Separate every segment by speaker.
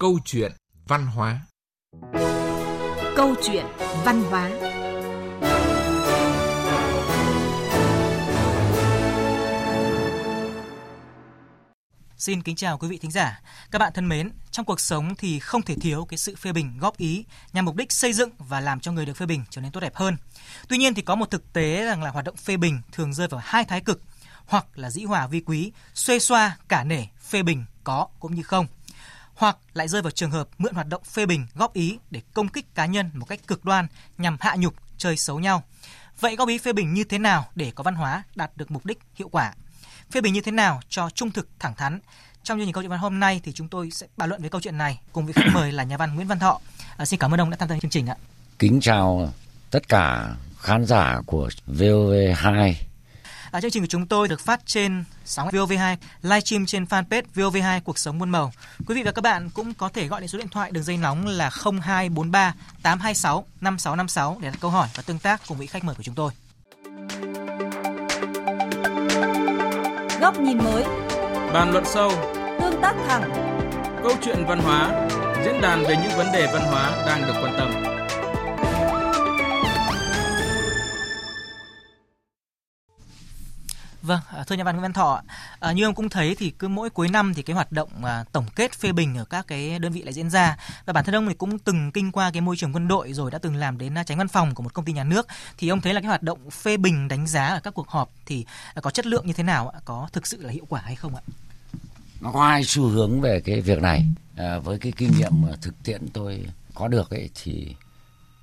Speaker 1: Câu chuyện văn hóa
Speaker 2: Câu chuyện văn hóa
Speaker 3: Xin kính chào quý vị thính giả. Các bạn thân mến, trong cuộc sống thì không thể thiếu cái sự phê bình góp ý nhằm mục đích xây dựng và làm cho người được phê bình trở nên tốt đẹp hơn. Tuy nhiên thì có một thực tế rằng là hoạt động phê bình thường rơi vào hai thái cực, hoặc là dĩ hòa vi quý, xuê xoa, cả nể, phê bình có cũng như không hoặc lại rơi vào trường hợp mượn hoạt động phê bình góp ý để công kích cá nhân một cách cực đoan nhằm hạ nhục chơi xấu nhau. Vậy góp ý phê bình như thế nào để có văn hóa đạt được mục đích hiệu quả? Phê bình như thế nào cho trung thực thẳng thắn? Trong chương trình câu chuyện văn hôm nay thì chúng tôi sẽ bàn luận về câu chuyện này cùng vị khách mời là nhà văn Nguyễn Văn Thọ. À, xin cảm ơn ông đã tham gia chương trình ạ.
Speaker 4: Kính chào tất cả khán giả của VOV2
Speaker 3: À, chương trình của chúng tôi được phát trên sóng VOV2, livestream trên fanpage VOV2 Cuộc sống muôn màu. Quý vị và các bạn cũng có thể gọi đến số điện thoại đường dây nóng là 0243 826 5656 để đặt câu hỏi và tương tác cùng vị khách mời của chúng tôi.
Speaker 2: Góc nhìn mới
Speaker 5: Bàn luận sâu,
Speaker 2: Tương tác thẳng
Speaker 5: câu chuyện văn hóa, diễn đàn về những vấn đề văn hóa đang được quan tâm.
Speaker 3: Vâng, à, thưa nhà văn Nguyễn Văn Thọ, à, như ông cũng thấy thì cứ mỗi cuối năm thì cái hoạt động à, tổng kết phê bình ở các cái đơn vị lại diễn ra và bản thân ông thì cũng từng kinh qua cái môi trường quân đội rồi đã từng làm đến à, tránh văn phòng của một công ty nhà nước thì ông thấy là cái hoạt động phê bình đánh giá ở các cuộc họp thì à, có chất lượng như thế nào ạ? Có thực sự là hiệu quả hay không ạ?
Speaker 4: Nó có hai xu hướng về cái việc này. À, với cái kinh nghiệm mà thực tiễn tôi có được ấy thì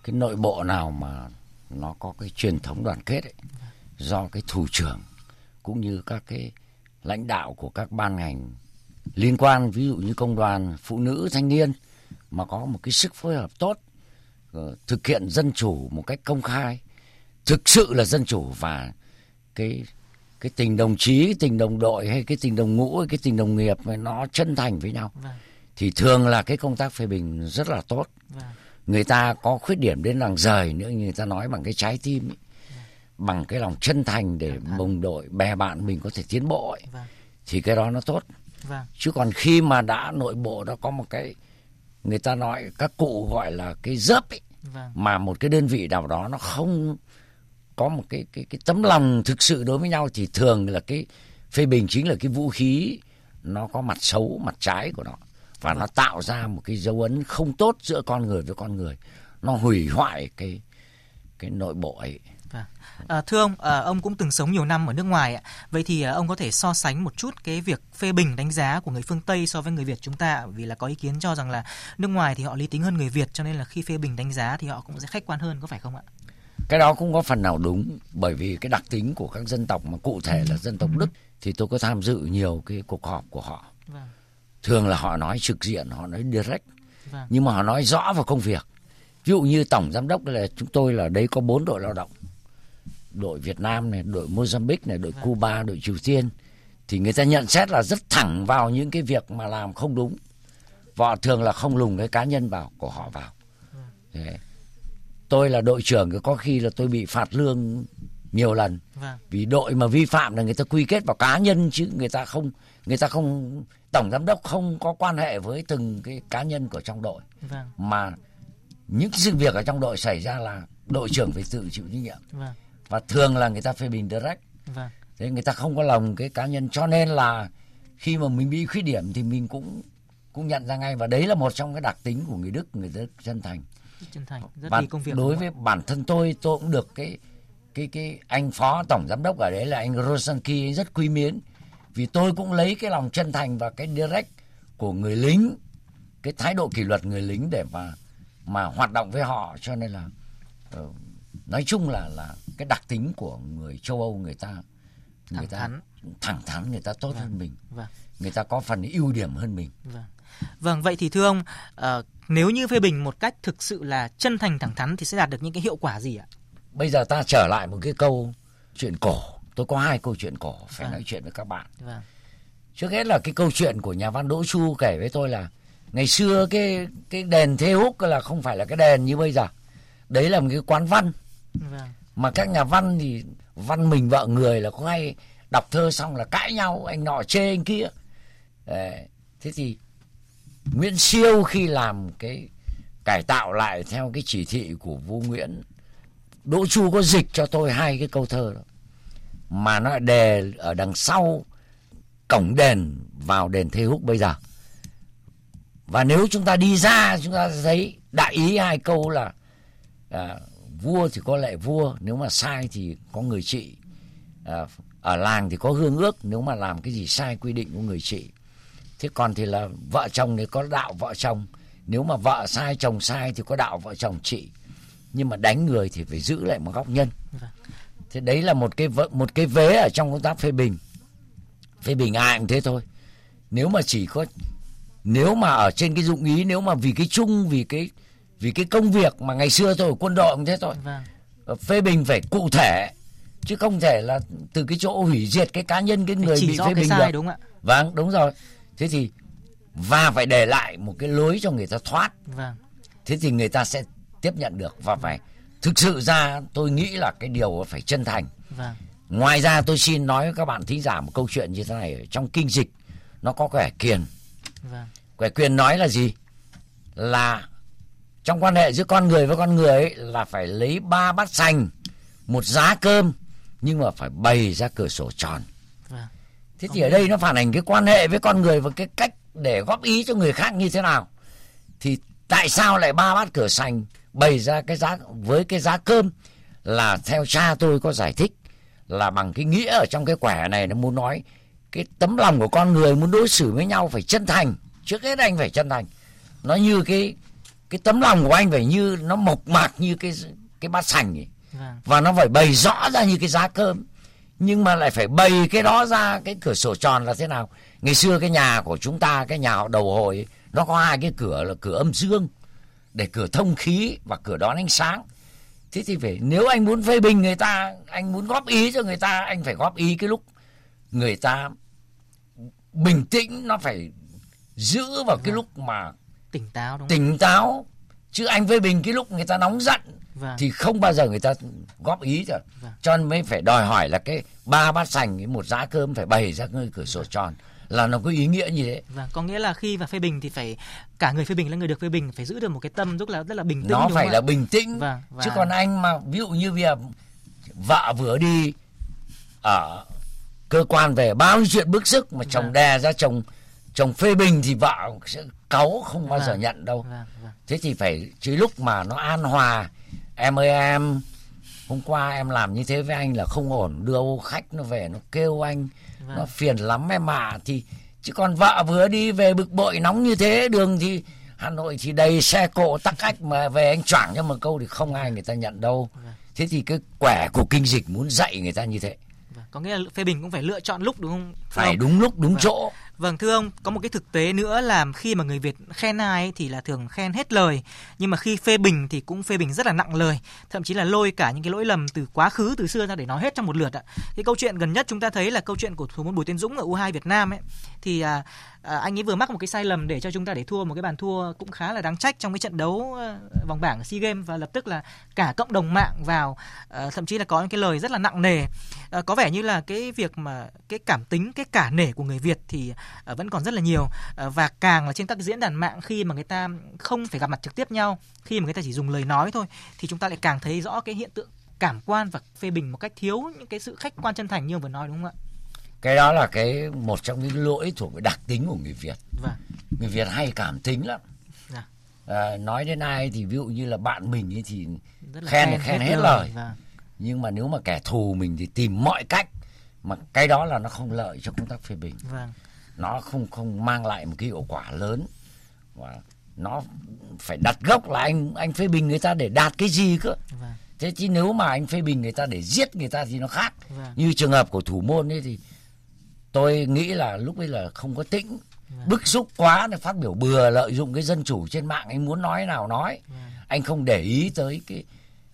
Speaker 4: cái nội bộ nào mà nó có cái truyền thống đoàn kết ấy do cái thủ trưởng cũng như các cái lãnh đạo của các ban ngành liên quan ví dụ như công đoàn phụ nữ thanh niên mà có một cái sức phối hợp tốt ờ, thực hiện dân chủ một cách công khai thực sự là dân chủ và cái cái tình đồng chí cái tình đồng đội hay cái tình đồng ngũ hay cái tình đồng nghiệp nó chân thành với nhau.
Speaker 3: Vâng,
Speaker 4: thì thường là cái công tác phê bình rất là tốt.
Speaker 3: Vâng,
Speaker 4: người ta có khuyết điểm đến làng rời nữa như người ta nói bằng cái trái tim ấy. Bằng cái lòng chân thành để đồng đội bè bạn mình có thể tiến bộ ấy.
Speaker 3: vâng,
Speaker 4: thì cái đó nó tốt.
Speaker 3: Vâng,
Speaker 4: chứ còn khi mà đã nội bộ nó có một cái người ta nói các cụ gọi là cái dớp ấy
Speaker 3: vâng,
Speaker 4: mà một cái đơn vị nào đó nó không có một cái cái cái tấm lòng thực sự đối với nhau thì thường là cái phê bình chính là cái vũ khí nó có mặt xấu mặt trái của nó. Và nó tạo ra một cái dấu ấn không tốt giữa con người với con người. Nó hủy hoại cái cái nội bộ ấy
Speaker 3: vâng. À, thưa ông, à, ông cũng từng sống nhiều năm ở nước ngoài ạ. Vậy thì à, ông có thể so sánh một chút cái việc phê bình đánh giá của người phương Tây so với người Việt chúng ta vì là có ý kiến cho rằng là nước ngoài thì họ lý tính hơn người Việt cho nên là khi phê bình đánh giá thì họ cũng sẽ khách quan hơn có phải không ạ?
Speaker 4: cái đó cũng có phần nào đúng bởi vì cái đặc tính của các dân tộc mà cụ thể là dân tộc Đức thì tôi có tham dự nhiều cái cuộc họp của họ
Speaker 3: Vâng,
Speaker 4: thường là họ nói trực diện họ nói direct
Speaker 3: vâng,
Speaker 4: nhưng mà họ nói rõ vào công việc ví dụ như tổng giám đốc là chúng tôi là đấy có bốn đội lao động đội Việt Nam này đội Mozambique này đội Cuba đội Triều Tiên thì người ta nhận xét là rất thẳng vào những cái việc mà làm không đúng. Và thường là không lùng cái cá nhân vào của họ vào. Thế. tôi là đội trưởng có khi là tôi bị phạt lương nhiều lần.
Speaker 3: Vâng,
Speaker 4: vì đội mà vi phạm là người ta quy kết vào cá nhân chứ người ta không người ta không tổng giám đốc không có quan hệ với từng cái cá nhân của trong đội.
Speaker 3: Vâng,
Speaker 4: mà những sự việc ở trong đội xảy ra là đội trưởng phải tự chịu trách nhiệm.
Speaker 3: Vâng,
Speaker 4: và thường là người ta phê bình direct.
Speaker 3: Vâng,
Speaker 4: thế người ta không có lòng cái cá nhân. Cho nên là khi mà mình bị khuyết điểm thì mình cũng cũng nhận ra ngay. Và đấy là một trong cái đặc tính của người Đức người Đức chân thành.
Speaker 3: Rất chân thành, rất
Speaker 4: và
Speaker 3: công việc.
Speaker 4: đối với bản thân tôi tôi cũng được cái cái cái anh phó tổng giám đốc ở đấy là anh Rosanki rất quý mến. Vì tôi cũng lấy cái lòng chân thành và cái direct của người lính cái thái độ kỷ luật người lính để mà mà hoạt động với họ. Cho nên là ờ, nói chung là là cái đặc tính của người châu Âu người ta người
Speaker 3: Thẳng
Speaker 4: ta
Speaker 3: thắn.
Speaker 4: thẳng thắn người ta tốt
Speaker 3: Vâng.
Speaker 4: hơn mình
Speaker 3: Vâng.
Speaker 4: người ta có phần ưu điểm hơn mình
Speaker 3: Vâng. Vâng, vậy thì thưa ông, ờ, nếu như phê bình một cách thực sự là chân thành thẳng thắn thì sẽ đạt được những cái hiệu quả gì ạ?
Speaker 4: bây giờ ta trở lại một cái câu chuyện cổ tôi có hai câu chuyện cổ phải
Speaker 3: Vâng.
Speaker 4: nói chuyện với các bạn
Speaker 3: Vâng,
Speaker 4: trước hết là cái câu chuyện của nhà văn Đỗ Chu kể với tôi là ngày xưa cái cái đền Thê Húc là không phải là cái đền như bây giờ đấy là một cái quán văn
Speaker 3: vâng,
Speaker 4: mà các nhà văn thì văn mình vợ người là có ngay đọc thơ xong là cãi nhau anh nọ chê anh kia Đấy. thế thì Nguyễn Siêu khi làm cái cải tạo lại theo cái chỉ thị của vua Nguyễn Đỗ Chu có dịch cho tôi hai cái câu thơ đó mà nó đề ở đằng sau cổng đền vào đền Thê Húc bây giờ và nếu chúng ta đi ra chúng ta thấy đại ý hai câu là à, vua thì có lệ vua nếu mà sai thì có người trị. À, ở làng thì có hương ước nếu mà làm cái gì sai quy định của người trị. Thế còn thì là vợ chồng thì có đạo vợ chồng. Nếu mà vợ sai chồng sai thì có đạo vợ chồng trị. Nhưng mà đánh người thì phải giữ lại một góc nhân.
Speaker 3: Vâng.
Speaker 4: thế đấy là một cái một cái vế ở trong công tác phê bình. Phê bình ai cũng thế thôi. Nếu mà chỉ có nếu mà ở trên cái dụng ý nếu mà vì cái chung vì cái vì cái công việc mà ngày xưa tôi ở quân đội cũng thế thôi
Speaker 3: Vâng.
Speaker 4: Ờ, phê bình phải cụ thể chứ không thể là từ cái chỗ hủy diệt cái cá nhân cái người
Speaker 3: chỉ
Speaker 4: bị phê bình
Speaker 3: sai
Speaker 4: được
Speaker 3: đúng ạ?
Speaker 4: vâng đúng rồi thế thì và phải để lại một cái lối cho người ta thoát
Speaker 3: Vâng.
Speaker 4: thế thì người ta sẽ tiếp nhận được và phải thực sự ra tôi nghĩ là cái điều phải chân thành
Speaker 3: Vâng.
Speaker 4: ngoài ra tôi xin nói với các bạn thính giả một câu chuyện như thế này trong kinh dịch nó có quẻ kiền
Speaker 3: Vâng.
Speaker 4: quẻ quyền nói là gì là trong quan hệ giữa con người với con người ấy, là phải lấy ba bát sành một giá cơm nhưng mà phải bày ra cửa sổ tròn.
Speaker 3: Vâng.
Speaker 4: thế thì ở đây nó phản ánh cái quan hệ với con người và cái cách để góp ý cho người khác như thế nào. Thì tại sao lại ba bát cửa sành bày ra cái giá với cái giá cơm là theo cha tôi có giải thích là bằng cái nghĩa ở trong cái quẻ này nó muốn nói cái tấm lòng của con người muốn đối xử với nhau phải chân thành. Trước hết anh phải chân thành. Nó như cái cái tấm lòng của anh phải như nó mộc mạc như cái cái bát sành ấy.
Speaker 3: Vâng.
Speaker 4: và nó phải bày rõ ra như cái giá cơm. Nhưng mà lại phải bày cái đó ra cái cửa sổ tròn là thế nào? Ngày xưa cái nhà của chúng ta cái nhà họ đầu hồi ấy, nó có hai cái cửa là cửa âm dương để cửa thông khí và cửa đón ánh sáng. Thế thì phải nếu anh muốn phê bình người ta anh muốn góp ý cho người ta anh phải góp ý cái lúc người ta bình tĩnh nó phải giữ vào cái lúc mà
Speaker 3: Tỉnh táo đúng không?
Speaker 4: tỉnh táo chứ anh phê bình cái lúc người ta nóng giận
Speaker 3: Vâng.
Speaker 4: thì không bao giờ người ta góp ý rồi
Speaker 3: Vâng.
Speaker 4: cho nên mới phải đòi hỏi là cái ba bát sành cái một giá cơm phải bày ra cái cửa sổ tròn là nó có ý nghĩa như thế
Speaker 3: Vâng, có nghĩa là khi vào phê bình thì phải cả người phê bình lẫn người được phê bình phải giữ được một cái tâm rất là rất là bình tĩnh
Speaker 4: nó phải là bình tĩnh
Speaker 3: Vâng, và-
Speaker 4: chứ còn anh mà ví dụ như giờ vợ vừa đi ở cơ quan về bao nhiêu chuyện bức xúc mà chồng
Speaker 3: Vâng.
Speaker 4: đè ra chồng chồng phê bình thì vợ sẽ cáu không bao giờ
Speaker 3: Vâng,
Speaker 4: nhận đâu
Speaker 3: Vâng, vâng.
Speaker 4: thế thì phải chứ lúc mà nó an hòa em ơi em hôm qua em làm như thế với anh là không ổn đưa khách nó về nó kêu anh
Speaker 3: Vâng.
Speaker 4: nó phiền lắm em ạ thì chứ còn vợ vừa đi về bực bội nóng như thế đường thì Hà Nội thì đầy xe cộ tắc ách mà về anh choảng cho một câu thì không ai người ta nhận đâu
Speaker 3: Vâng.
Speaker 4: thế thì cái quẻ của kinh dịch muốn dạy người ta như thế
Speaker 3: Vâng. Có nghĩa là phê bình cũng phải lựa chọn lúc đúng không?
Speaker 4: Phải đúng lúc đúng
Speaker 3: Vâng.
Speaker 4: chỗ
Speaker 3: Vâng thưa ông, có một cái thực tế nữa là khi mà người Việt khen ai ấy thì là thường khen hết lời, nhưng mà khi phê bình thì cũng phê bình rất là nặng lời, thậm chí là lôi cả những cái lỗi lầm từ quá khứ từ xưa ra để nói hết trong một lượt ạ. Cái câu chuyện gần nhất chúng ta thấy là câu chuyện của thủ môn Bùi Tiến Dũng ở U2 Việt Nam ấy. Thì à, à, anh ấy vừa mắc một cái sai lầm để cho chúng ta để thua một cái bàn thua cũng khá là đáng trách trong cái trận đấu ờ, vòng bảng SEA Games và lập tức là cả cộng đồng mạng vào ờ, thậm chí là có những cái lời rất là nặng nề. Có vẻ như là cái việc mà cái cảm tính, cái cả nể của người Việt thì vẫn còn rất là nhiều và càng là trên các diễn đàn mạng khi mà người ta không phải gặp mặt trực tiếp nhau, khi mà người ta chỉ dùng lời nói thôi thì chúng ta lại càng thấy rõ cái hiện tượng cảm quan và phê bình một cách thiếu những cái sự khách quan chân thành như vừa nói đúng không ạ?
Speaker 4: Cái đó là cái một trong những lỗi thuộc về đặc tính của người Việt
Speaker 3: Vâng.
Speaker 4: người Việt hay cảm tính lắm
Speaker 3: Dạ.
Speaker 4: à, nói đến ai thì ví dụ như là bạn mình ấy thì
Speaker 3: Rất là
Speaker 4: Khen thì khen hết lời.
Speaker 3: Vâng.
Speaker 4: nhưng mà nếu mà kẻ thù mình thì tìm mọi cách mà cái đó là nó không lợi cho công tác phê bình
Speaker 3: Vâng.
Speaker 4: nó không không mang lại một cái hiệu quả lớn và nó phải đặt gốc là anh anh phê bình người ta để đạt cái gì cơ
Speaker 3: Vâng.
Speaker 4: thế chứ nếu mà anh phê bình người ta để giết người ta thì nó khác
Speaker 3: Vâng.
Speaker 4: như trường hợp của thủ môn ấy thì tôi nghĩ là lúc ấy là không có tĩnh
Speaker 3: Vâng.
Speaker 4: bức xúc quá để phát biểu bừa lợi dụng cái dân chủ trên mạng anh muốn nói nào nói
Speaker 3: Vâng.
Speaker 4: anh không để ý tới cái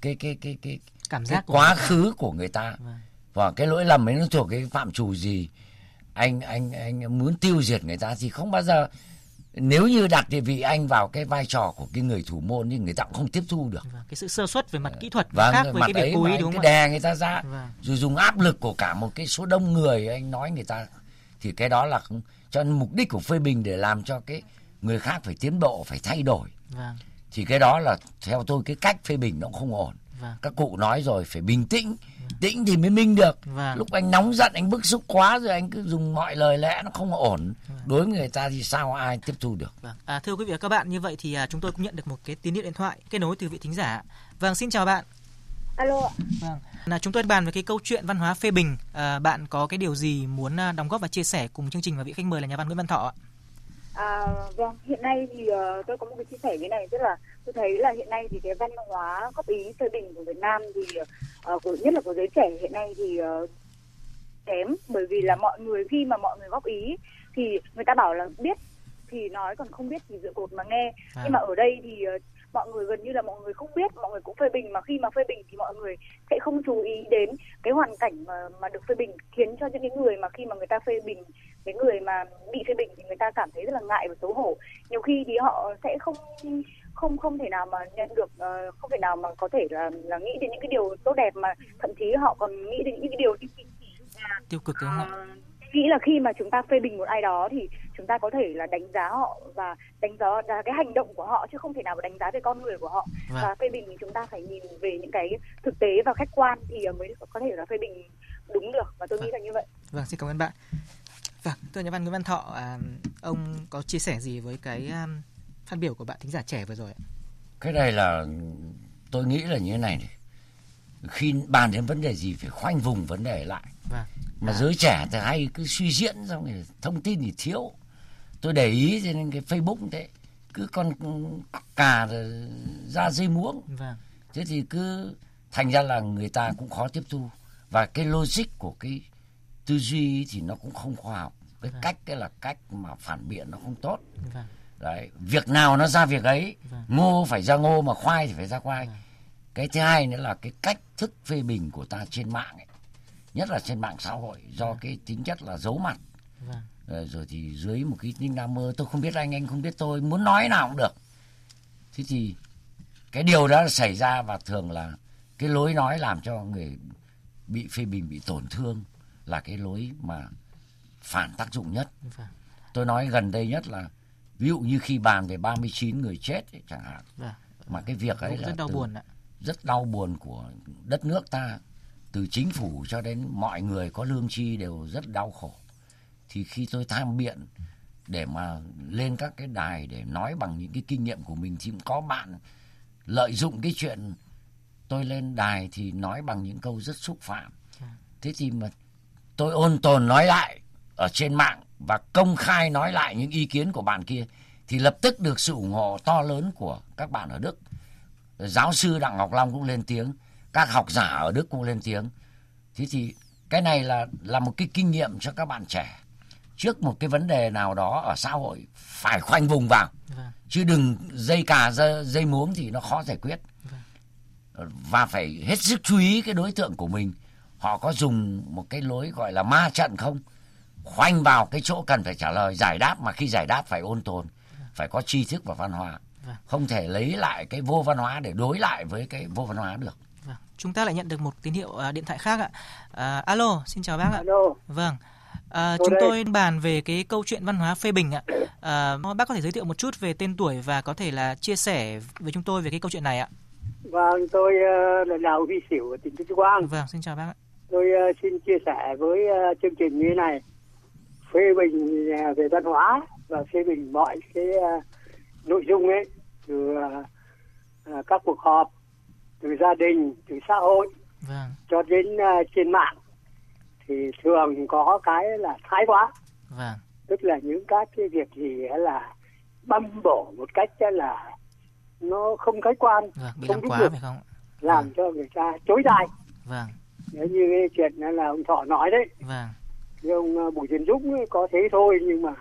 Speaker 4: cái cái cái cái,
Speaker 3: Cảm
Speaker 4: cái
Speaker 3: giác của
Speaker 4: quá khứ của người ta
Speaker 3: Vâng.
Speaker 4: và cái lỗi lầm ấy nó thuộc cái phạm trù gì anh anh anh muốn tiêu diệt người ta thì không bao giờ nếu như đặt địa vị anh vào cái vai trò của cái người thủ môn thì người ta cũng không tiếp thu được
Speaker 3: Vâng. Cái sự sơ suất về mặt kỹ thuật
Speaker 4: Vâng,
Speaker 3: khác với
Speaker 4: mặt
Speaker 3: cái việc cố ý đúng không ạ?
Speaker 4: đè người ta ra
Speaker 3: Vâng.
Speaker 4: rồi dùng áp lực của cả một cái số đông người anh nói người ta thì cái đó là không cho nên mục đích của phê bình để làm cho cái người khác phải tiến bộ phải thay đổi
Speaker 3: vâng
Speaker 4: thì cái đó là theo tôi cái cách phê bình nó cũng không ổn
Speaker 3: vâng
Speaker 4: các cụ nói rồi phải bình tĩnh tĩnh thì mới minh được
Speaker 3: vâng
Speaker 4: lúc anh nóng giận anh bức xúc quá rồi anh cứ dùng mọi lời lẽ nó không ổn đối với người ta thì sao ai tiếp thu được
Speaker 3: Vâng. À, thưa quý vị và các bạn, như vậy thì à, chúng tôi cũng nhận được một cái tín hiệu điện thoại kết nối từ vị thính giả. Vâng, xin chào bạn.
Speaker 6: Alo ạ.
Speaker 3: Vâng. Là chúng tôi bàn về cái câu chuyện văn hóa phê bình. À, bạn có cái điều gì muốn à, đóng góp và chia sẻ cùng chương trình và vị khách mời là nhà văn Nguyễn Văn Thọ ạ?
Speaker 6: À, vâng, hiện nay thì uh, tôi có một cái chia sẻ như này tức là tôi thấy là hiện nay thì cái văn hóa góp ý phê bình của Việt Nam thì uh, của nhất là của giới trẻ hiện nay thì uh, kém. Bởi vì là mọi người khi mà mọi người góp ý thì người ta bảo là biết thì nói còn không biết thì dựa cột mà nghe.
Speaker 3: À.
Speaker 6: nhưng mà ở đây thì uh, mọi người gần như là mọi người không biết mọi người cũng phê bình. Mà khi mà phê bình thì mọi người sẽ không chú ý đến cái hoàn cảnh mà mà được phê bình khiến cho những cái người mà khi mà người ta phê bình cái người mà bị phê bình thì người ta cảm thấy rất là ngại và xấu hổ. Nhiều khi thì họ sẽ không không không thể nào mà nhận được ờ, không thể nào mà có thể là là nghĩ đến những cái điều tốt đẹp mà thậm chí họ còn nghĩ đến những cái điều tiêu cực
Speaker 3: Tiêu cực đúng không ạ?
Speaker 6: Ờ, nghĩ là khi mà chúng ta phê bình một ai đó thì chúng ta có thể là đánh giá họ và đánh giá giá cái hành động của họ chứ không thể nào mà đánh giá về con người của họ
Speaker 3: Vâng.
Speaker 6: và phê bình chúng ta phải nhìn về những cái thực tế và khách quan thì mới có thể là phê bình đúng được và tôi nghĩ là như vậy
Speaker 3: Vâng, xin cảm ơn bạn. Vâng, thưa nhà văn Nguyễn Văn Thọ, à, ông có chia sẻ gì với cái à, phát biểu của bạn thính giả trẻ vừa rồi ạ?
Speaker 4: cái này là tôi nghĩ là như thế này này khi bàn đến vấn đề gì phải khoanh vùng vấn đề lại
Speaker 3: Vâng.
Speaker 4: mà
Speaker 3: À.
Speaker 4: giới trẻ thì hay cứ suy diễn xong rồi thông tin thì thiếu tôi để ý cho nên cái facebook thế cứ con cà ra dây muỗng
Speaker 3: Vâng.
Speaker 4: thế thì cứ thành ra là người ta cũng khó tiếp thu và cái logic của cái tư duy thì nó cũng không khoa học cái
Speaker 3: Vâng.
Speaker 4: cách cái là cách mà phản biện nó không tốt
Speaker 3: Vâng.
Speaker 4: Đấy việc nào nó ra việc ấy
Speaker 3: Vâng.
Speaker 4: ngô phải ra ngô mà khoai thì phải ra khoai
Speaker 3: Vâng.
Speaker 4: cái thứ hai nữa là cái cách thức phê bình của ta trên mạng ấy nhất là trên mạng xã hội do cái tính chất là giấu mặt
Speaker 3: Vâng.
Speaker 4: Ờ, rồi thì dưới một cái tính nam mơ tôi không biết anh anh không biết tôi muốn nói nào cũng được thế thì cái điều đó xảy ra và thường là cái lối nói làm cho người bị phê bình bị tổn thương là cái lối mà phản tác dụng nhất
Speaker 3: Vâng.
Speaker 4: tôi nói gần đây nhất là ví dụ như khi bàn về 39 người chết ấy, chẳng hạn.
Speaker 3: Vâng.
Speaker 4: mà cái việc ấy
Speaker 3: Cũng
Speaker 4: là
Speaker 3: rất đau
Speaker 4: từ-
Speaker 3: buồn ạ.
Speaker 4: rất đau buồn của đất nước ta. Từ chính phủ cho đến mọi người có lương tri đều rất đau khổ. Thì khi tôi tham biện để mà lên các cái đài để nói bằng những cái kinh nghiệm của mình thì cũng có bạn lợi dụng cái chuyện tôi lên đài thì nói bằng những câu rất xúc phạm. Thế thì mà tôi ôn tồn nói lại ở trên mạng và công khai nói lại những ý kiến của bạn kia thì lập tức được sự ủng hộ to lớn của các bạn ở Đức. Giáo sư Đặng Ngọc Long cũng lên tiếng các học giả ở Đức cũng lên tiếng. Thế thì cái này là là một cái kinh nghiệm cho các bạn trẻ. Trước một cái vấn đề nào đó ở xã hội phải khoanh vùng vào.
Speaker 3: Vâng.
Speaker 4: chứ đừng dây cà dây, dây muống thì nó khó giải quyết. Và phải hết sức chú ý cái đối tượng của mình. Họ có dùng một cái lối gọi là ma trận không khoanh vào cái chỗ cần phải trả lời giải đáp mà khi giải đáp phải ôn tồn phải có tri thức và văn hóa
Speaker 3: Vâng.
Speaker 4: không thể lấy lại cái vô văn hóa để đối lại với cái vô văn hóa được
Speaker 3: Vâng. Chúng ta lại nhận được một tín hiệu à, điện thoại khác ạ. À, alo, xin chào bác ạ.
Speaker 7: Alo,
Speaker 3: Vâng. À, chúng
Speaker 7: đây.
Speaker 3: tôi bàn về cái câu chuyện văn hóa phê bình ạ. À, bác có thể giới thiệu một chút về tên tuổi và có thể là chia sẻ với chúng tôi về cái câu chuyện này ạ.
Speaker 7: vâng, tôi uh, là Đào Huy Sỉu ở tỉnh Tuyên Quang.
Speaker 3: Vâng, xin chào bác ạ.
Speaker 7: Tôi uh, xin chia sẻ với uh, chương trình như thế này. Phê bình uh, về văn hóa và phê bình mọi cái uh, nội dung ấy từ uh, các cuộc họp, từ gia đình, từ xã hội
Speaker 3: Vâng,
Speaker 7: cho đến trên mạng thì thường có cái là thái quá,
Speaker 3: vâng,
Speaker 7: tức là những các cái việc gì là băm bổ một cách là nó không khách quan,
Speaker 3: vâng, bị
Speaker 7: không
Speaker 3: làm quá
Speaker 7: được.
Speaker 3: phải không?
Speaker 7: làm cho người ta chối dài.
Speaker 3: Vâng,
Speaker 7: Nếu như cái chuyện là ông Thọ nói đấy,
Speaker 3: vâng,
Speaker 7: thì ông ờ, Bùi Tiến Dũng ấy có thế thôi nhưng mà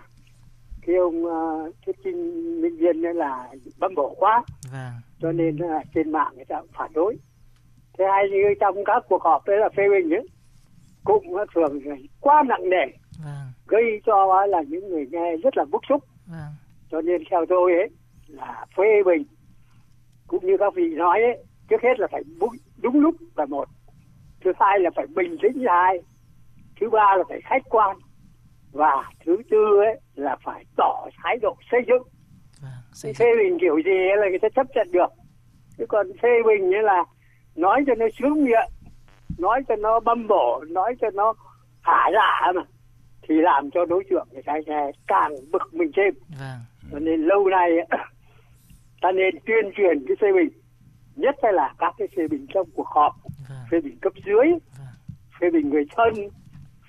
Speaker 7: khi ông uh, thuyết trình minh viên là băm bổ quá
Speaker 3: vâng,
Speaker 7: cho nên là trên mạng người ta cũng phản đối. Thế hay như trong các cuộc họp đấy là phê bình ấy, cũng thường quá nặng nề
Speaker 3: vâng,
Speaker 7: gây cho là những người nghe rất là bức xúc.
Speaker 3: Vâng,
Speaker 7: cho nên theo tôi ấy là phê bình cũng như các vị nói ấy trước hết là phải đúng, đúng lúc là một. Thứ hai là phải bình tĩnh là hai thứ ba là phải khách quan. Và thứ tư ấy là phải tỏ thái độ xây dựng.
Speaker 3: Xây
Speaker 7: phê bình kiểu gì ấy là người ta chấp nhận được. Chứ còn phê bình ấy là nói cho nó sướng miệng nói cho nó băm bổ nói cho nó hả dạ mà thì làm cho đối tượng người ta sẽ càng bực mình thêm.
Speaker 3: Vâng.
Speaker 7: Cho nên lâu nay ta nên tuyên truyền cái phê bình nhất là các cái phê bình trong cuộc họp
Speaker 3: vâng.
Speaker 7: phê bình cấp dưới
Speaker 3: vâng.
Speaker 7: phê bình người thân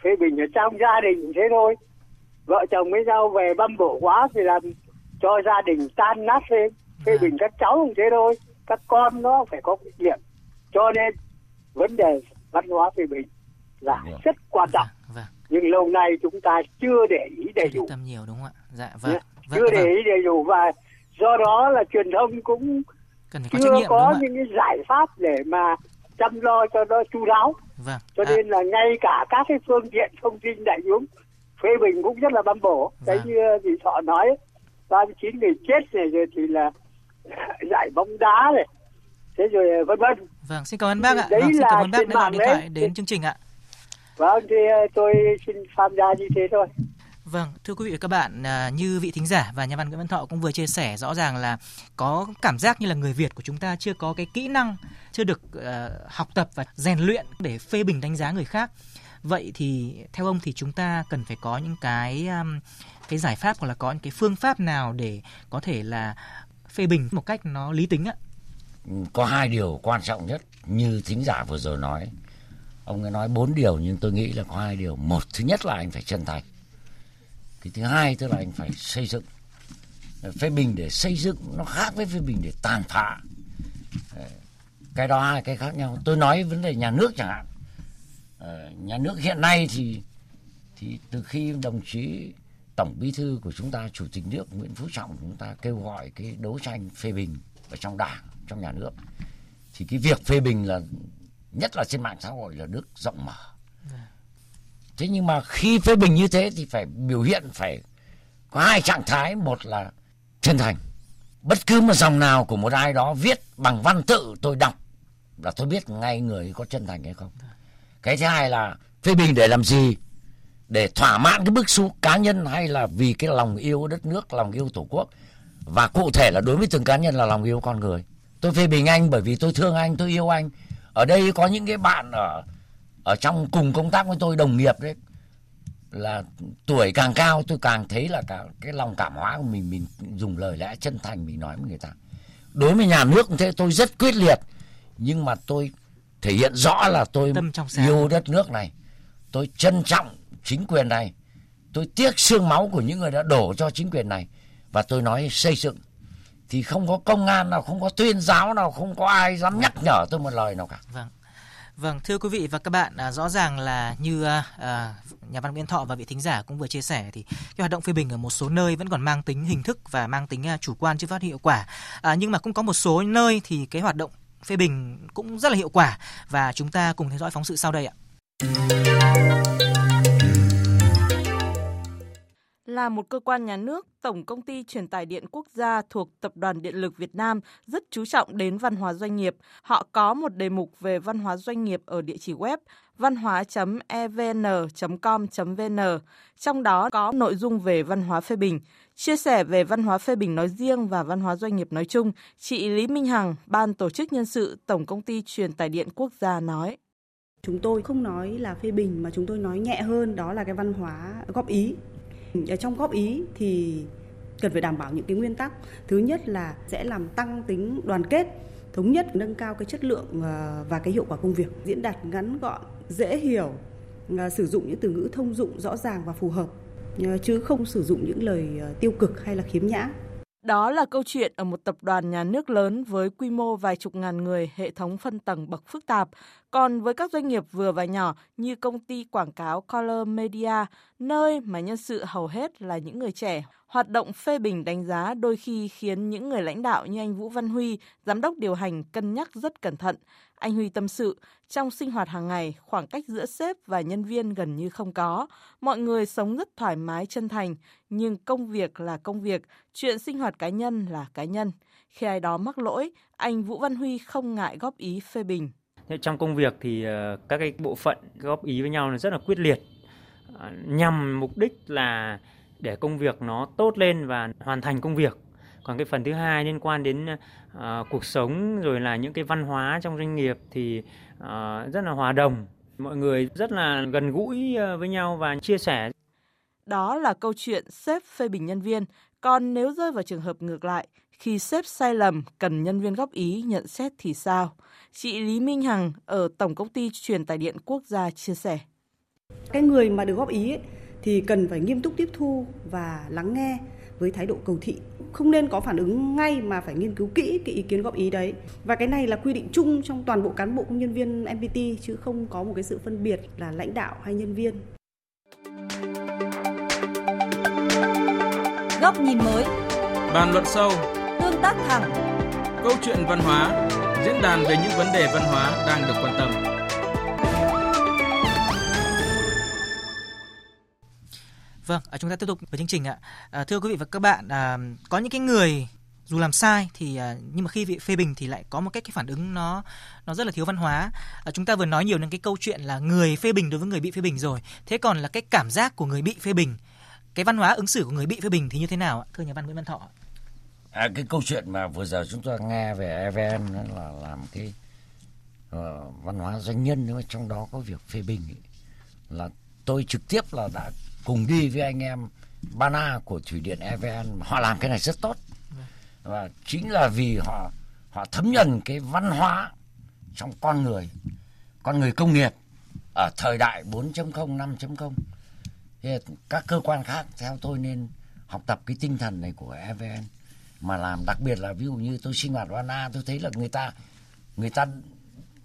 Speaker 7: phê bình ở trong gia đình cũng thế thôi. Vợ chồng với nhau về băm bổ quá thì làm cho gia đình tan nát thêm phê
Speaker 3: Vâng.
Speaker 7: bình các cháu cũng thế thôi. Các con nó phải có kinh nghiệm. Cho nên vấn đề văn hóa phê bình là
Speaker 4: Vâng.
Speaker 7: rất quan trọng.
Speaker 3: Vâng.
Speaker 7: Nhưng lâu nay chúng ta chưa để ý đầy đủ.
Speaker 3: Để tâm nhiều đúng không ạ? Dạ vâng.
Speaker 7: Nhé.
Speaker 3: vâng,
Speaker 7: chưa để
Speaker 3: vâng.
Speaker 7: ý đầy đủ và do đó là truyền thông cũng
Speaker 3: cần phải có
Speaker 7: chưa
Speaker 3: trách nhiệm
Speaker 7: có những cái giải pháp để mà chăm lo cho nó chu đáo
Speaker 3: vâng.
Speaker 7: Cho
Speaker 3: À,
Speaker 7: nên là ngay cả các cái phương tiện thông tin đại chúng phê bình cũng rất là băm bổ. Đấy
Speaker 3: Vâng.
Speaker 7: như chị thọ nói 39 người chết này rồi thì là giải bóng đá này thế rồi vân vân.
Speaker 3: Vâng xin cảm ơn bác ạ.
Speaker 7: Đấy
Speaker 3: vâng, xin cảm ơn bác đã gọi điện
Speaker 7: đấy.
Speaker 3: thoại đến chương trình ạ.
Speaker 7: Vâng thì ờ, tôi xin tham gia như thế thôi
Speaker 3: Vâng, thưa quý vị và các bạn, à, như vị thính giả và nhà văn Nguyễn Văn Thọ cũng vừa chia sẻ rõ ràng là có cảm giác như là người Việt của chúng ta chưa có cái kỹ năng, chưa được ờ, học tập và rèn luyện để phê bình đánh giá người khác. Vậy thì theo ông thì chúng ta cần phải có những cái um, cái giải pháp hoặc là có những cái phương pháp nào để có thể là phê bình một cách nó lý tính ạ?
Speaker 4: Ừ, có hai điều quan trọng nhất như thính giả vừa rồi nói ông ấy nói bốn điều nhưng tôi nghĩ là có hai điều một thứ nhất là anh phải chân thành cái thứ hai tức là anh phải xây dựng ờ, phê bình để xây dựng nó khác với phê bình để tàn phá. Ờ, cái đó hai cái khác nhau. Tôi nói vấn đề nhà nước chẳng hạn. Ờ, nhà nước hiện nay thì thì từ khi đồng chí tổng bí thư của chúng ta, chủ tịch nước Nguyễn Phú Trọng của chúng ta kêu gọi cái đấu tranh phê bình ở trong đảng, trong nhà nước, thì cái việc phê bình là, nhất là trên mạng xã hội là được rộng mở thế nhưng mà khi phê bình như thế thì phải biểu hiện, phải có hai trạng thái. Một là chân thành. Bất cứ một dòng nào của một ai đó viết bằng văn tự tôi đọc là tôi biết ngay người có chân thành hay không. Cái thứ hai là phê bình để làm gì? Để thỏa mãn cái bức xúc cá nhân hay là vì cái lòng yêu đất nước, lòng yêu tổ quốc? Và cụ thể là đối với từng cá nhân là lòng yêu con người. Tôi phê bình anh bởi vì tôi thương anh, tôi yêu anh. Ở đây có những cái bạn ở ở trong cùng công tác với tôi đồng nghiệp đấy là tuổi càng cao tôi càng thấy là cả cái lòng cảm hóa của mình mình dùng lời lẽ chân thành mình nói với người ta đối với nhà nước cũng thế tôi rất quyết liệt nhưng mà tôi thể hiện rõ là tôi
Speaker 3: Tâm trong sáng.
Speaker 4: yêu đất nước này tôi trân trọng chính quyền này tôi tiếc xương máu của những người đã đổ cho chính quyền này và tôi nói xây dựng thì không có công an nào không có tuyên giáo nào không có ai dám nhắc nhở tôi một lời nào cả
Speaker 3: Vâng. Vâng, thưa quý vị và các bạn, à, rõ ràng là như à, à, nhà văn Nguyễn Thọ và vị thính giả cũng vừa chia sẻ thì cái hoạt động phê bình ở một số nơi vẫn còn mang tính hình thức và mang tính à, chủ quan chưa phát hiệu quả. À, nhưng mà cũng có một số nơi thì cái hoạt động phê bình cũng rất là hiệu quả và chúng ta cùng theo dõi phóng sự sau đây ạ.
Speaker 8: Là một cơ quan nhà nước, Tổng công ty truyền tải điện quốc gia thuộc Tập đoàn Điện lực Việt Nam rất chú trọng đến văn hóa doanh nghiệp. Họ có một đề mục về văn hóa doanh nghiệp ở địa chỉ web văn hóa.evn.com.vn. Trong đó có nội dung về văn hóa phê bình. Chia sẻ về văn hóa phê bình nói riêng và văn hóa doanh nghiệp nói chung, chị Lý Minh Hằng, Ban Tổ chức Nhân sự Tổng công ty truyền tải điện quốc gia nói.
Speaker 9: Chúng tôi không nói là phê bình mà chúng tôi nói nhẹ hơn đó là cái văn hóa góp ý. Ở trong góp ý thì cần phải đảm bảo những cái nguyên tắc. Thứ nhất là sẽ làm tăng tính đoàn kết, thống nhất, nâng cao cái chất lượng ờ, và cái hiệu quả công việc. Diễn đạt ngắn gọn, dễ hiểu, ờ, sử dụng những từ ngữ thông dụng rõ ràng và phù hợp ờ, chứ không sử dụng những lời tiêu cực hay là khiếm nhã.
Speaker 8: Đó là câu chuyện ở một tập đoàn nhà nước lớn với quy mô vài chục ngàn người, hệ thống phân tầng bậc phức tạp. Còn với các doanh nghiệp vừa và nhỏ như công ty quảng cáo Color Media, nơi mà nhân sự hầu hết là những người trẻ, hoạt động phê bình đánh giá đôi khi khiến những người lãnh đạo như anh Vũ Văn Huy, giám đốc điều hành cân nhắc rất cẩn thận. Anh Huy tâm sự, trong sinh hoạt hàng ngày, khoảng cách giữa sếp và nhân viên gần như không có. Mọi người sống rất thoải mái chân thành, nhưng công việc là công việc, chuyện sinh hoạt cá nhân là cá nhân. Khi ai đó mắc lỗi, anh Vũ Văn Huy không ngại góp ý phê bình.
Speaker 10: Trong công việc thì ờ, các cái bộ phận góp ý với nhau là rất là quyết liệt ờ, nhằm mục đích là để công việc nó tốt lên và hoàn thành công việc còn cái phần thứ hai liên quan đến uh, cuộc sống rồi là những cái văn hóa trong doanh nghiệp thì uh, rất là hòa đồng. Mọi người rất là gần gũi với nhau và chia sẻ.
Speaker 8: Đó là câu chuyện sếp phê bình nhân viên. Còn nếu rơi vào trường hợp ngược lại khi sếp sai lầm cần nhân viên góp ý nhận xét thì sao? Chị Lý Minh Hằng ở Tổng công ty truyền tải điện quốc gia chia sẻ.
Speaker 9: Cái người mà được góp ý ấy, thì cần phải nghiêm túc tiếp thu và lắng nghe với thái độ cầu thị không nên có phản ứng ngay mà phải nghiên cứu kỹ cái ý kiến góp ý đấy. Và cái này là quy định chung trong toàn bộ cán bộ công nhân viên MPT chứ không có một cái sự phân biệt là lãnh đạo hay nhân viên.
Speaker 2: Góc nhìn mới.
Speaker 5: Bàn luận sâu.
Speaker 2: Tương tác thẳng.
Speaker 5: Câu chuyện văn hóa. Diễn đàn về những vấn đề văn hóa đang được quan tâm
Speaker 3: Vâng, à, chúng ta tiếp tục với chương trình ạ. À, thưa quý vị và các bạn, à, có những cái người dù làm sai thì à, nhưng mà khi bị phê bình thì lại có một cách cái phản ứng nó nó rất là thiếu văn hóa. À, chúng ta vừa nói nhiều đến cái câu chuyện là người phê bình đối với người bị phê bình rồi. Thế còn là cái cảm giác của người bị phê bình, cái văn hóa ứng xử của người bị phê bình thì như thế nào ạ? Thưa nhà văn Nguyễn Văn Thọ.
Speaker 4: À, cái câu chuyện mà vừa giờ chúng ta nghe về EVN là làm cái uh, văn hóa doanh nhân nhưng mà trong đó có việc phê bình ấy, là tôi trực tiếp là đã cùng đi với anh em Bana của thủy điện EVN họ làm cái này rất tốt. Và chính là vì họ họ thấm nhuần cái văn hóa trong con người con người công nghiệp ở thời đại 4.0 5.0 thì các cơ quan khác theo tôi nên học tập cái tinh thần này của EVN mà làm đặc biệt là ví dụ như tôi sinh hoạt Bana, tôi thấy là người ta người ta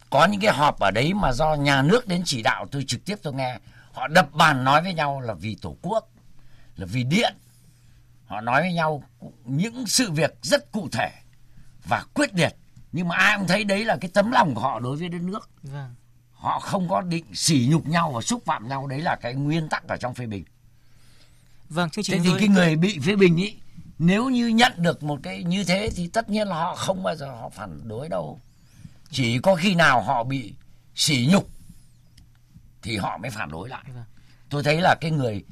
Speaker 4: có những cái họp ở đấy mà do nhà nước đến chỉ đạo, tôi trực tiếp tôi nghe họ đập bàn nói với nhau là vì tổ quốc là vì điện. Họ nói với nhau những sự việc rất cụ thể và quyết liệt. Nhưng mà ai cũng thấy đấy là cái tấm lòng của họ đối với đất nước.
Speaker 3: Vâng.
Speaker 4: họ không có định sỉ nhục nhau và xúc phạm nhau. Đấy là cái nguyên tắc ở trong phê bình.
Speaker 3: Vâng
Speaker 4: thế thì cái người bị phê bình ý nếu như nhận được một cái như thế thì tất nhiên là họ không bao giờ họ phản đối đâu. Chỉ có khi nào họ bị sỉ nhục thì họ mới phản đối lại. Vâng. tôi thấy là cái người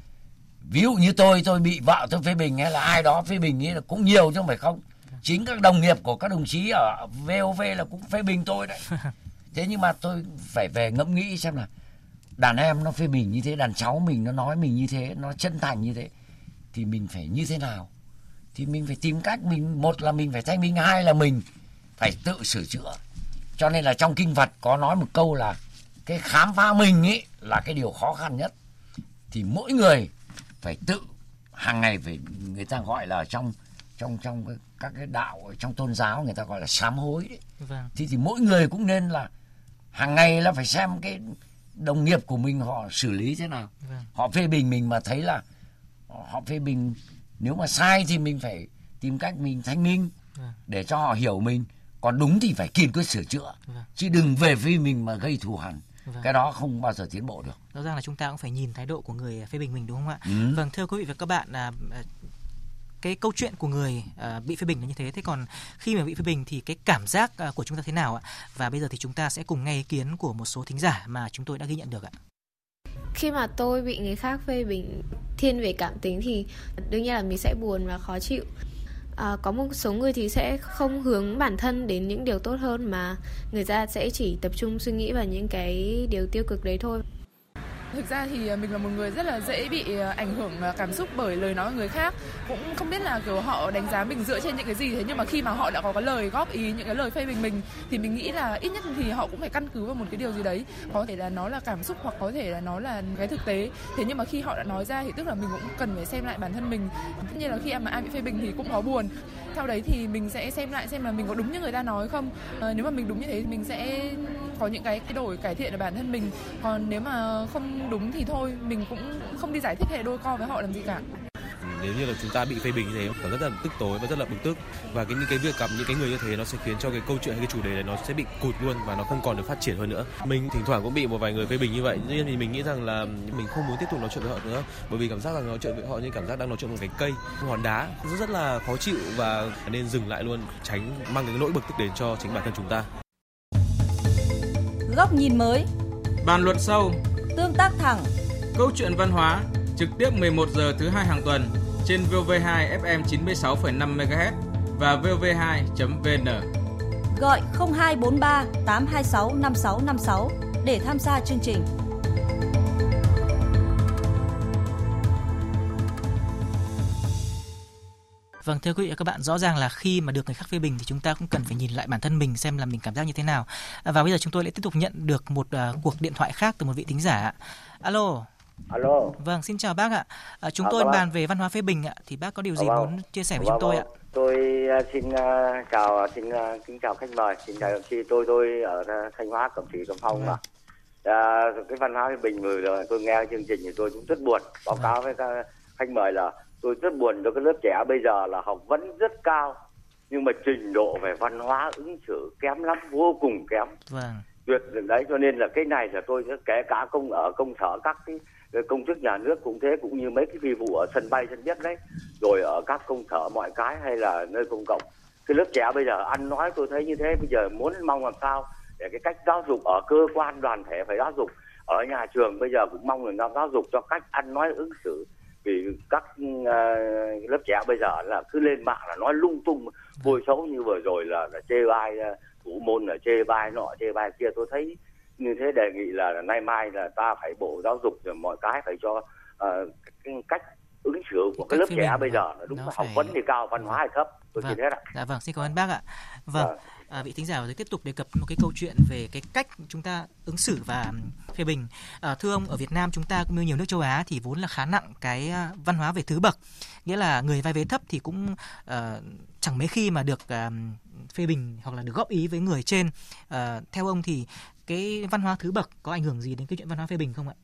Speaker 4: ví dụ như tôi tôi bị vợ tôi phê bình hay là ai đó phê bình ấy là cũng nhiều chứ không phải không. Vâng. chính các đồng nghiệp của các đồng chí ở VOV là cũng phê bình tôi đấy. Thế nhưng mà tôi phải về ngẫm nghĩ xem là đàn em nó phê bình như thế đàn cháu mình nó nói mình như thế nó chân thành như thế thì mình phải như thế nào? Thì mình phải tìm cách mình một là mình phải thanh minh hai là mình phải tự sửa chữa. Cho nên là trong kinh Phật có nói một câu là cái khám phá mình ấy là cái điều khó khăn nhất thì mỗi người phải tự hàng ngày phải người ta gọi là trong trong trong các cái đạo trong tôn giáo người ta gọi là sám hối đấy. Vâng. thì thì mỗi người cũng nên là hàng ngày là phải xem cái đồng nghiệp của mình họ xử lý thế nào vâng. họ phê bình mình mà thấy là họ phê bình nếu mà sai thì mình phải tìm cách mình thanh minh vâng. để cho họ hiểu mình còn đúng thì phải kiên quyết sửa chữa vâng. chứ đừng về phía mình mà gây thù hằn Vâng. Cái đó không bao giờ tiến bộ được.
Speaker 3: Rõ ràng là chúng ta cũng phải nhìn thái độ của người phê bình mình đúng không ạ? Ừ. Vâng, thưa quý vị và các bạn, à, à, cái câu chuyện của người à, bị phê bình là như thế. Thế còn khi mà bị phê bình thì cái cảm giác à, của chúng ta thế nào ạ? Và bây giờ thì chúng ta sẽ cùng nghe ý kiến của một số thính giả mà chúng tôi đã ghi nhận được ạ.
Speaker 11: Khi mà tôi bị người khác phê bình thiên về cảm tính thì đương nhiên là mình sẽ buồn và khó chịu à, có một số người thì sẽ không hướng bản thân đến những điều tốt hơn mà người ta sẽ chỉ tập trung suy nghĩ vào những cái điều tiêu cực đấy thôi.
Speaker 12: Thực ra thì à, mình là một người rất là dễ bị à, ảnh hưởng à, cảm xúc bởi lời nói của người khác. Cũng không biết là kiểu họ đánh giá mình dựa trên những cái gì. Thế nhưng mà khi mà họ đã có cái lời góp ý, những cái lời phê bình mình Thì mình nghĩ là ít nhất thì họ cũng phải căn cứ vào một cái điều gì đấy. Có thể là nó là cảm xúc hoặc có thể là nó là cái thực tế. Thế nhưng mà khi họ đã nói ra thì tức là mình cũng cần phải xem lại bản thân mình. Tất nhiên là khi mà ai bị phê bình thì cũng có buồn. Sau đấy thì mình sẽ xem lại xem là mình có đúng như người ta nói không. À, Nếu mà mình đúng như thế thì mình sẽ có những cái thay đổi cải thiện ở bản thân mình. Còn nếu mà không đúng thì thôi mình cũng không đi giải thích hệ đôi co với họ làm gì cả.
Speaker 13: Nếu như là chúng ta bị phê bình như thế nó rất là tức tối và rất là bực tức. Và cái những cái việc gặp những cái người như thế nó sẽ khiến cho cái câu chuyện hay cái chủ đề này nó sẽ bị cụt luôn và nó không còn được phát triển hơn nữa. Mình thỉnh thoảng cũng bị một vài người phê bình như vậy. Nhưng thì mình nghĩ rằng là mình không muốn tiếp tục nói chuyện với họ nữa. Bởi vì cảm giác là nói chuyện với họ như cảm giác đang nói chuyện một cái cây hòn đá. Rất rất là khó chịu và nên dừng lại luôn tránh mang cái nỗi bực tức đến cho chính bản thân chúng ta.
Speaker 2: Góc nhìn mới.
Speaker 5: Bàn luận sâu
Speaker 2: tương tác thẳng.
Speaker 5: Câu chuyện văn hóa trực tiếp 11 giờ thứ hai hàng tuần trên VV2 FM 96,5 MHz và vov2.vn.
Speaker 2: Gọi 0243 826 5656 để tham gia chương trình.
Speaker 3: Vâng, thưa quý vị và các bạn, rõ ràng là khi mà được người khác phê bình thì chúng ta cũng cần phải nhìn lại bản thân mình xem là mình cảm giác như thế nào. À, và bây giờ chúng tôi lại tiếp tục nhận được một uh, cuộc điện thoại khác từ một vị thính giả. Alo.
Speaker 14: Alo.
Speaker 3: Vâng, xin chào bác ạ. À, chúng
Speaker 14: à,
Speaker 3: tôi bàn về văn hóa phê bình ạ. Thì bác có điều gì
Speaker 14: vâng.
Speaker 3: muốn chia sẻ với
Speaker 14: vâng,
Speaker 3: chúng tôi
Speaker 14: vâng.
Speaker 3: ạ?
Speaker 14: Tôi uh, xin uh, chào xin uh, kính chào khách mời, xin chào MC. Tôi tôi ở Thanh Hóa Cẩm Thủy Cẩm Phong mà. À, cái văn hóa phê bình vừa rồi tôi nghe chương trình thì tôi cũng rất buồn. Báo cáo với các khách mời là tôi rất buồn cho cái lớp trẻ bây giờ là học vấn rất cao nhưng mà trình độ về văn hóa ứng xử kém lắm vô cùng kém.
Speaker 3: Vâng.
Speaker 14: Tuyệt đấy cho nên là cái này là tôi sẽ kể cả công ở công sở các cái công chức nhà nước cũng thế cũng như mấy cái phi vụ ở sân bay sân nhất đấy rồi ở các công sở mọi cái hay là nơi công cộng. Cái lớp trẻ bây giờ ăn nói tôi thấy như thế bây giờ muốn mong làm sao để cái cách giáo dục ở cơ quan đoàn thể phải giáo dục. Ở nhà trường bây giờ cũng mong là giáo dục cho cách ăn nói ứng xử vì các uh, lớp trẻ bây giờ là cứ lên mạng là nói lung tung. Vui xấu như vừa rồi là, là chê bai uh, thủ môn là chê bai nọ chê bai kia. Tôi thấy như thế đề nghị là, là nay mai là ta phải bộ giáo dục rồi mọi cái phải cho uh, cái cách ứng xử của cái, lớp trẻ bây giờ là đúng là học vấn thì cao văn hóa thì thấp. Tôi
Speaker 3: vâng.
Speaker 14: chỉ thế ạ
Speaker 3: dạ vâng xin cảm ơn bác ạ. Vâng. À, vị thính giả vừa tiếp tục đề cập một cái câu chuyện về cái cách chúng ta ứng xử và phê bình. À, thưa ông ở Việt Nam chúng ta cũng như nhiều nước châu Á thì vốn là khá nặng cái văn hóa về thứ bậc. Nghĩa là người vai vế thấp thì cũng uh, chẳng mấy khi mà được uh, phê bình hoặc là được góp ý với người trên. Uh, theo ông thì cái văn hóa thứ bậc có ảnh hưởng gì đến cái chuyện văn hóa phê bình không ạ?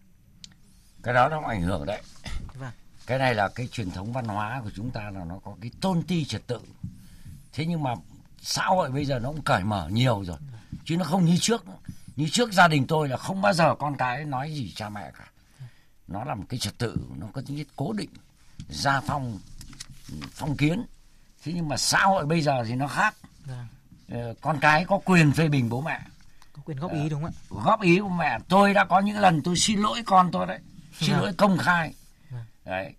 Speaker 4: Cái đó nó ảnh hưởng đấy.
Speaker 3: Vâng.
Speaker 4: cái này là cái truyền thống văn hóa của chúng ta là nó có cái tôn ti trật tự. Thế nhưng mà xã hội bây giờ nó cũng cởi mở nhiều rồi. Chứ nó không như trước. Nữa. như trước gia đình tôi là không bao giờ con cái nói gì cha mẹ cả. Nó là một cái trật tự nó có tính chất cố định gia phong phong kiến. Thế nhưng mà xã hội bây giờ thì nó khác.
Speaker 3: Vâng.
Speaker 4: con cái có quyền phê bình bố mẹ.
Speaker 3: Có quyền góp ý đúng không ạ?
Speaker 4: góp ý của mẹ. Tôi đã có những lần tôi xin lỗi con tôi đấy. Xin lỗi công khai. Đấy.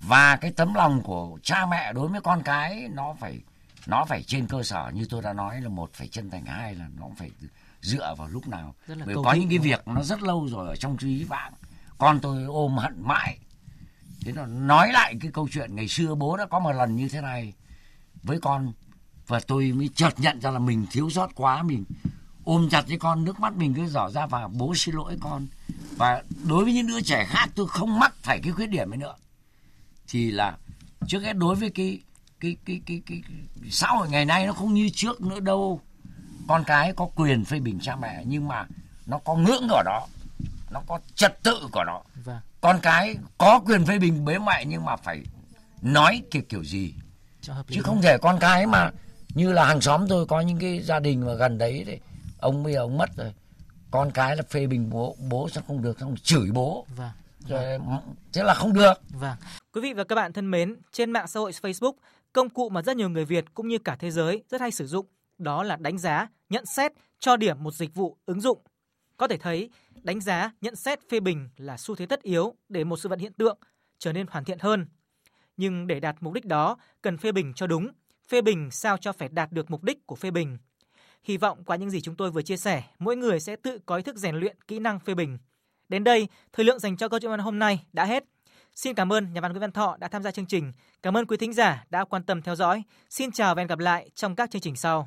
Speaker 4: Và cái tấm lòng của cha mẹ đối với con cái nó phải nó phải trên cơ sở như tôi đã nói là một phải chân thành hai là nó phải dựa vào lúc nào. Bởi có những cái việc nó rất lâu rồi ở trong trí bạn. Con tôi ôm hận mãi. Thế nó nói lại cái câu chuyện ngày xưa bố đã có một lần như thế này với con và tôi mới chợt nhận ra là mình thiếu sót quá mình ôm chặt với con nước mắt mình cứ dỏ ra và bố xin lỗi con. Và đối với những đứa trẻ khác tôi không mắc phải cái khuyết điểm ấy nữa. Thì là trước hết đối với cái cái cái cái cái, cái xã hội ngày nay nó không như trước nữa đâu. Con cái có quyền phê bình cha mẹ nhưng mà nó có ngưỡng của nó nó có trật tự của nó.
Speaker 3: Vâng.
Speaker 4: con cái có quyền phê bình bố mẹ nhưng mà phải nói kiểu kiểu gì? Chứ không thể con cái mà như là hàng xóm tôi có những cái gia đình mà gần đấy đấy ông bây giờ ông mất rồi con cái là phê bình bố bố sẽ không được xong chửi bố.
Speaker 3: Vâng.
Speaker 4: rồi thế là không được.
Speaker 3: Vâng. Quý vị và các bạn thân mến trên mạng xã hội Facebook công cụ mà rất nhiều người Việt cũng như cả thế giới rất hay sử dụng đó là đánh giá nhận xét cho điểm một dịch vụ ứng dụng có thể thấy đánh giá nhận xét phê bình là xu thế tất yếu để một sự vật hiện tượng trở nên hoàn thiện hơn nhưng để đạt mục đích đó cần phê bình cho đúng phê bình sao cho phải đạt được mục đích của phê bình Hy vọng qua những gì chúng tôi vừa chia sẻ, mỗi người sẽ tự có ý thức rèn luyện kỹ năng phê bình. Đến đây, thời lượng dành cho câu chuyện văn hôm nay đã hết. Xin cảm ơn nhà văn Nguyễn Văn Thọ đã tham gia chương trình. Cảm ơn quý thính giả đã quan tâm theo dõi. Xin chào và hẹn gặp lại trong các chương trình sau.